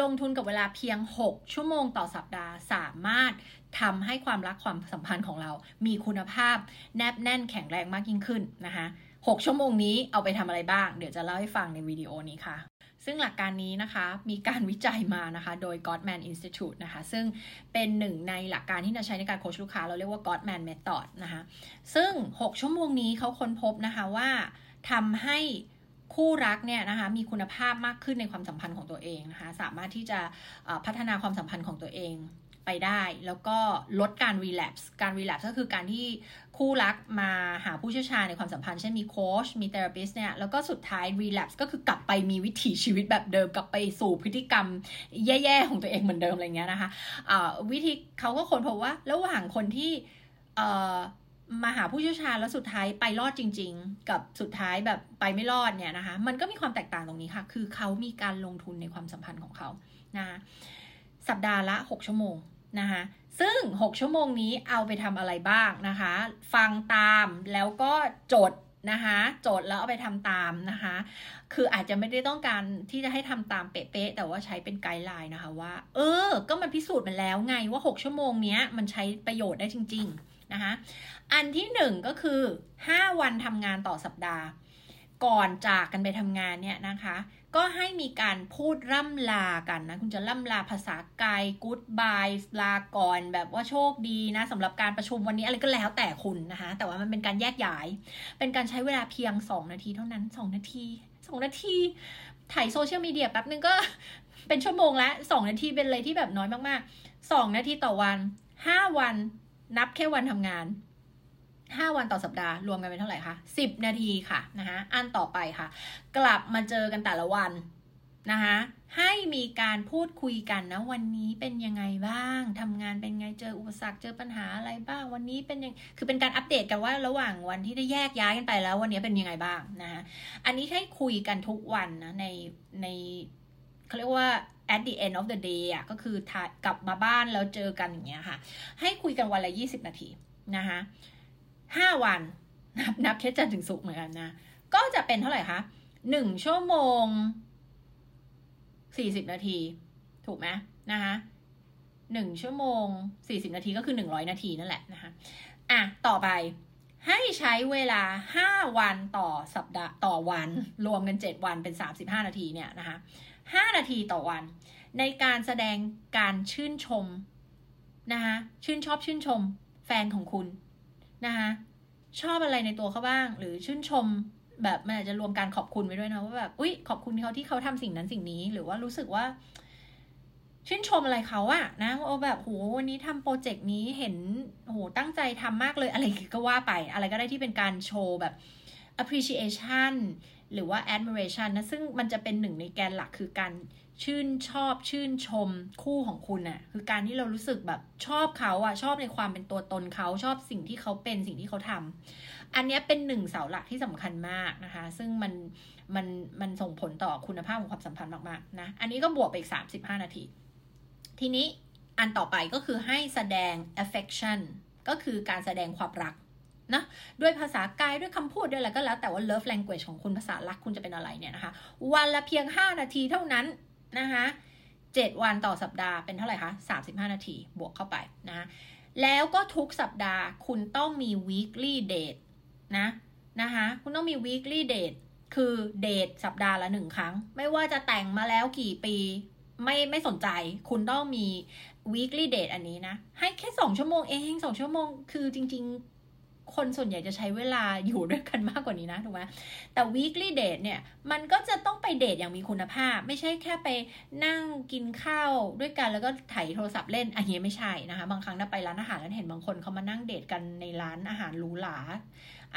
ลงทุนกับเวลาเพียง 6 ชั่วโมงต่อสัปดาห์ สามารถทำให้ความรักความสัมพันธ์ของเรา มีคุณภาพแนบแน่นแข็งแรงมากยิ่งขึ้นนะคะ6ชั่วโมงนี้เอาไปทำอะไรบ้าง เดี๋ยวจะเล่าให้ฟังในวิดีโอนี้ค่ะ ซึ่งหลักการนี้นะคะมีการวิจัยมานะคะโดย Gottman Institute นะคะซึ่งเป็นหนึ่งในหลักการที่จะใช้ในการโคชลูกค้า เราเรียกว่า Gottman Method นะคะซึ่ง 6 ชั่วโมงนี้เขาค้นพบนะคะว่าทำให้ คู่รักเนี่ยนะคะมีคุณภาพมากขึ้นในความสัมพันธ์ของตัวเองนะคะสามารถที่จะพัฒนาความสัมพันธ์ของตัวเองไปได้แล้วก็ลดการ relapse การ relapse ก็คือการที่คู่รักมาหาผู้เชี่ยวชาญในความสัมพันธ์เช่นมีโค้ชมี therapist เนี่ยแล้วก็สุดท้าย relapse ก็คือกลับไปมีวิถีชีวิตแบบเดิม กลับไปสู่พฤติกรรมแย่ๆ ของตัวเองเหมือนเดิมอะไรเงี้ยนะคะ วิจัยเขาก็ค้นพบว่าระหว่างคนที่ มาหาผู้เชี่ยวชาญแล้วสุดท้ายไปรอดจริง ๆ กับสุดท้ายแบบไปไม่รอดเนี่ยนะคะ มันก็มีความแตกต่างตรงนี้ค่ะ คือเขามีการลงทุนในความสัมพันธ์ของเขานะสัปดาห์ละ 6 ชั่วโมงนะคะซึ่ง 6 ชั่วโมงนี้เอาไปทำอะไรบ้างนะคะ ฟังตามแล้วก็จดนะคะโจทย์แล้วเอาไปทำตามนะคะ คืออาจจะไม่ได้ต้องการที่จะให้ทำตามเป๊ะๆแต่ว่าใช้เป็นไกด์ไลน์นะคะว่า เออ ก็มันพิสูจน์มาแล้วไงว่า 6 ชั่วโมงนี้มันใช้ประโยชน์ได้จริงๆ นะคะอันที่หนึ่งก็คือ 5 วันทำงานต่อสัปดาห์ ก่อนจากกันไปทำงานเนี่ยนะคะ ก็ให้มีการพูดร่ำลากันนะ คุณจะล่ำลาภาษากายกู๊ดบายลาก่อนแบบว่าโชคดีนะสำหรับการประชุมวันนี้อะไรก็แล้วแต่คุณนะคะ แต่ว่ามันเป็นการแยกย้าย เป็นการใช้เวลาเพียง 2 นาทีเท่านั้น 2 นาที2นาทีถ่ายโซเชียลมีเดียแป๊บนึงก็เป็นชั่วโมงละ2นาทีเป็นเลยที่แบบน้อยมากๆ 2 นาทีต่อวัน 5 วัน นับแค่วันทำงาน 5 วันต่อสัปดาห์รวมกันเป็นเท่าไหร่คะ10 นาทีค่ะนะคะอันต่อไปค่ะ กลับมาเจอกันแต่ละวันนะคะให้มีการพูดคุยกันนะ วันนี้เป็นยังไงบ้างทำงานเป็นไงเจออุปสรรคเจอปัญหาอะไรบ้าง วันนี้เป็นยังคือเป็นการอัปเดตกันว่าระหว่างวันที่ได้แยกย้ายกันไปแล้ว วันนี้เป็นยังไงบ้างนะคะอันนี้ให้คุยกันทุกวันนะในในเขาเรียกว่า at the end of the day อะก็คือกลับมาบ้านแล้วเจอกันอย่างเงี้ยค่ะ ให้คุยกันวันละ20นาทีนะคะห้าวันนับนับแค่จันถึงสุกเหมือนกันนะ ก็จะเป็นเท่าไหร่คะหนึ่งชั่วโมงสี่สิบนาที ถูกไหมนะคะหนึ่งชั่วโมงสี่สิบนาทีก็คือหนึ่งร้อยนาทีนั่นแหละนะคะอะต่อไปให้ใช้เวลาห้าวันต่อสัปดาห์ต่อวัน รวมกันเจ็ดวันเป็นสามสิบห้านาทีเนี่ยนะคะ ห้านาทีต่อวัน ในการแสดงการชื่นชมนะคะชื่นชอบชื่นชมแฟนของคุณนะคะชอบอะไรในตัวเขาบ้าง หรือชื่นชมแบบมันอาจจะรวมการขอบคุณไปด้วยนะว่าแบบอุ้ยขอบคุณเขาที่เขาทำสิ่งนั้นสิ่งนี้หรือว่ารู้สึกว่า ชื่นชมอะไรเขาอะนะว่าแบบโหวันนี้ทำโปรเจกต์นี้เห็นโหตั้งใจทำมากเลยอะไรก็ว่าไป อะไรก็ได้ที่เป็นการโชว์แบบ appreciation หรือว่า admiration นะ ซึ่งมันจะเป็นหนึ่งในแกนหลักคือการชื่นชอบชื่นชมคู่ของคุณอะ่ะคือการที่เรารู้สึกแบบชอบเขาอะ่ะชอบในความเป็นตัวตนเขาชอบสิ่งที่เขาเป็นสิ่งที่เขาทำอันนี้เป็นหนึ่งเสาหลักที่สำคัญมากนะคะ ซึ่งมันมันมันส่งผลต่อคุณภาพของความสัมพันธ์มากๆนะอันนี้ก็บวกไปอีกสามสิบห้านาที ทีนี้อันต่อไปก็คือให้แสดง affection ก็คือการแสดงความรัก นะด้วยภาษากายด้วยคำพูดด้วยอะไรก็แล้วแต่ว่า love language ของคุณภาษารักคุณจะเป็นอะไรเนี่ยนะคะ วันละเพียง 5 นาทีเท่านั้นนะคะเจ็ดวันต่อสัปดาห์เป็นเท่าไหร่คะสามสิบห้านาทีบวกเข้าไปนะแล้วก็ทุกสัปดาห์คุณต้องมี weekly date นะนะคะคุณต้องมี weekly date คือเดทสัปดาห์ละหนึ่งครั้ง ไม่ว่าจะแต่งมาแล้วกี่ปีไม่ไม่สนใจ คุณต้องมี weekly date อันนี้นะ ให้แค่สองชั่วโมงเองสองชั่วโมง คือจริง คนส่วนใหญ่จะใช้เวลาอยู่ด้วยกันมากกว่านี้นะถูกไหมแต่ weekly date เนี่ย มันก็จะต้องไปเดทอย่างมีคุณภาพ ไม่ใช่แค่ไปนั่งกินข้าวด้วยกันแล้วก็ถ่ายโทรศัพท์เล่นอันนี้ไม่ใช่นะคะ บางครั้งถ้าไปร้านอาหารแล้วเห็นบางคนเขามานั่งเดทกันในร้านอาหารหรูหรา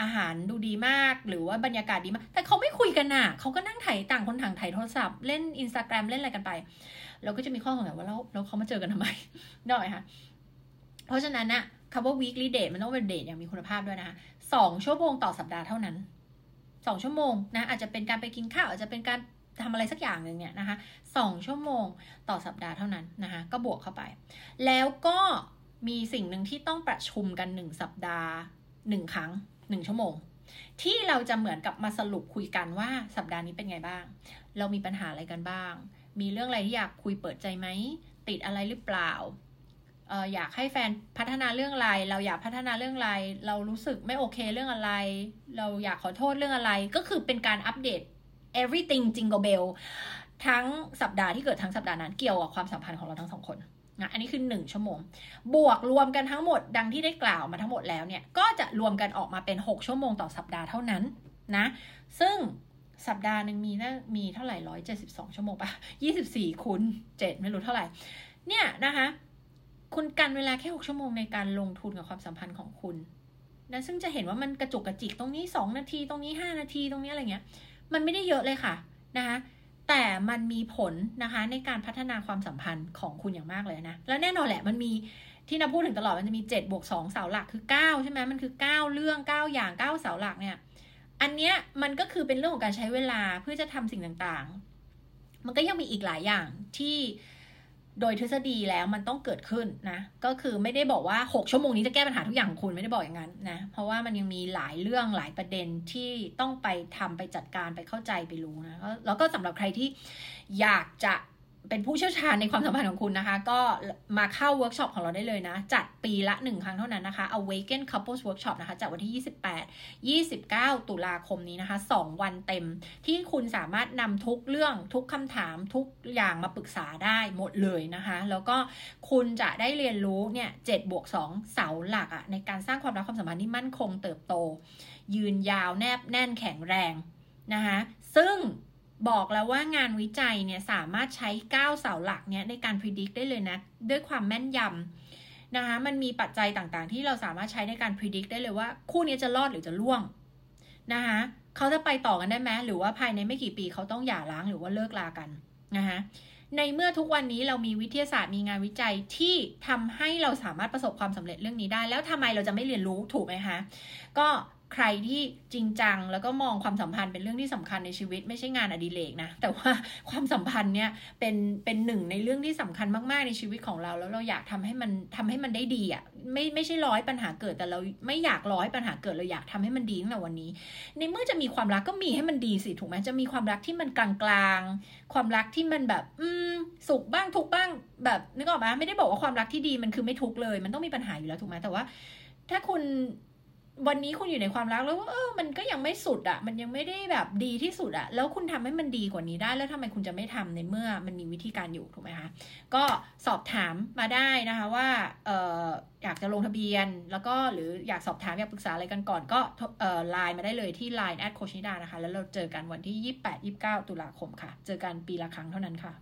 อาหารดูดีมาก หรือว่าบรรยากาศดีมาก แต่เขาไม่คุยกันน่ะเขาก็นั่งถ่ายต่างคนต่างถ่ายโทรศัพท์เล่นอินสตาแกรมเล่นอะไรกันไปเราก็จะมีข้อสงสัยว่าแล้วแล้วเขามาเจอกันทำไมได้ไหมคะเพราะฉะนั้นน่ะ คำว่า weekly date มันต้องเป็นเดทอย่างมีคุณภาพด้วยนะคะสองชั่วโมงต่อสัปดาห์เท่านั้นสองชั่วโมงนะอาจจะเป็นการไปกินข้าวอาจจะเป็นการทำอะไรสักอย่างหนึ่งเนี่ยนะคะสองชั่วโมงต่อสัปดาห์เท่านั้นนะคะก็บวกเข้าไป แล้วก็มีสิ่งหนึ่งที่ต้องประชุมกันหนึ่งสัปดาห์หนึ่งครั้งหนึ่งชั่วโมง ที่เราจะเหมือนกับมาสรุปคุยกันว่าสัปดาห์นี้เป็นไงบ้าง เรามีปัญหาอะไรกันบ้าง มีเรื่องอะไรที่อยากคุยเปิดใจไหม ติดอะไรหรือเปล่า อออยากให้แฟนพัฒนาเรื่องอะไร เราอยากพัฒนาเรื่องอะไร เรารู้สึกไม่โอเคเรื่องอะไร เราอยากขอโทษเรื่องอะไร ก็คือเป็นการอัปเดต everything jingle bell ทั้งสัปดาห์ที่เกิดทั้งสัปดาห์นั้นเกี่ยวกับความสัมพันธ์ของเราทั้งสองคนนะอันนี้คือ 1 ชั่วโมง บวกรวมกันทั้งหมดดังที่ได้กล่าวมาทั้งหมดแล้วเนี่ย ก็จะรวมกันออกมาเป็น 6 ชั่วโมงต่อสัปดาห์เท่านั้นนะ ซึ่งสัปดาห์หนึ่งมีน่ามีเท่าไหร่ร้อยเจ็ดสิบสองชั่วโมงปะยี่สิบสี่คูณเจ็ดไม่รู้เท่าไหร่ เนี่ยนะคะ คุณกันเวลาแค่หกชั่วโมงในการลงทุนกับความสัมพันธ์ของคุณนะซึ่งจะเห็นว่ามันกระจุกกระจิกตรงนี้สองนาทีตรงนี้ห้านาทีตรงนี้อะไรเงี้ย มันไม่ได้เยอะเลยค่ะนะคะแต่มันมีผลนะคะในการพัฒนาความสัมพันธ์ของคุณอย่างมากเลยนะ แล้วแน่นอนแหละมันมีที่นาพูดถึงตลอดมันจะมี7บวก2เสาหลักคือ 9 ใช่ไหมมันคือ 9 เรื่อง 9 อย่าง 9 เสาหลักเนี่ย อันเนี้ยมันก็คือเป็นเรื่องของการใช้เวลาเพื่อจะทำสิ่งต่างๆ มันก็ยังมีอีกหลายอย่างที่ โดยทฤษฎีแล้วมันต้องเกิดขึ้นนะ ก็คือไม่ได้บอกว่า 6 ชั่วโมงนี้จะแก้ปัญหาทุกอย่างของคุณไม่ได้บอกอย่างนั้นนะ เพราะว่ามันยังมีหลายเรื่องหลายประเด็นที่ต้องไปทำไปจัดการไปเข้าใจไปรู้นะ แล้วก็สำหรับใครที่อยากจะ เป็นผู้เชี่ยวชาญในความสัมพันธ์ของคุณนะคะ ก็มาเข้าเวิร์กช็อปของเราได้เลยนะ จัดปีละหนึ่งครั้งเท่านั้นนะคะ Awaken Couples Workshop นะคะจัดวันที่ 28 29 ตุลาคมนี้นะคะ 2 วันเต็ม ที่คุณสามารถนำทุกเรื่องทุกคำถามทุกอย่างมาปรึกษาได้หมดเลยนะคะ แล้วก็คุณจะได้เรียนรู้เนี่ย7บวก2เสาหลักอะในการสร้างความรักความสัมพันธ์ที่มั่นคงเติบโต ยืนยาวแนบแน่นแข็งแรงนะคะซึ่ง บอกแล้วว่างานวิจัยเนี่ยสามารถใช้ 9 เสาหลักเนี่ยในการพิจิตรได้เลยนะด้วยความแม่นยำนะคะมันมีปัจจัยต่างๆ ที่เราสามารถใช้ในการพิจิตรได้เลยว่า คู่นี้จะรอดหรือจะล่วงนะคะเขาจะไปต่อกันได้ไหมหรือว่าภายในไม่กี่ปีเขาต้องหย่าร้างหรือว่าเลิกลากันนะคะในเมื่อทุกวันนี้เรามีวิทยาศาสตร์มีงานวิจัยที่ทำให้เราสามารถประสบความสำเร็จเรื่องนี้ได้ แล้วทำไมเราจะไม่เรียนรู้ถูกไหมคะก็ ใครที่จริงจัง แล้วก็มองความสัมพันธ์เป็นเรื่องที่สำคัญในชีวิตไม่ใช่งานอดิเรกนะ แต่ว่าความสัมพันธ์เนี่ยเป็นเป็นหนึ่งในเรื่องที่สำคัญมากๆในชีวิตของเรา แล้วเราอยากทำให้มันทำให้มันได้ดีอะ่ะไม่ไม่ใช่ร้อยปัญหาเกิดแต่เราไม่อยากร้อยปัญหาเกิดเราอยากทำให้มันดีตั้งแต่วันนี้ ในเมื่อจะมีความรักก็มีให้มันดีสิถูกไหมจะมีความรักที่มันกลางๆ ความรักที่มันแบบ อืมสุขบ้างทุกบ้างแบบนึกออกไหมไม่ได้บอกว่าความรักที่ดีมันคือไม่ทุกเลย มันต้องมีปัญหาอยู่แล้วถูกไหมแต่ว่า ถ้าคุณ วันนี้คุณอยู่ในความรักแล้วว่าเออมันก็ยังไม่สุดอะ่ะมันยังไม่ได้แบบดีที่สุดอะ่ะแล้วคุณทำให้มันดีกว่านี้ได้ แล้วทำไมคุณจะไม่ทำในเมื่อมันมีวิธีการอยู่ถูกไหมคะก็สอบถามมาได้นะคะว่าเอออยากจะลงทะเบียน แล้วก็หรืออยากสอบถามอยากปรึกษาอะไรกันก่อนก็เออไลน์มาได้เลยที่ Line แอดโคชิดานะคะ แล้วเราเจอกันวันที่ 28 29 ตุลาคมค่ะ เจอกันปีละครั้งเท่านั้นค่ะ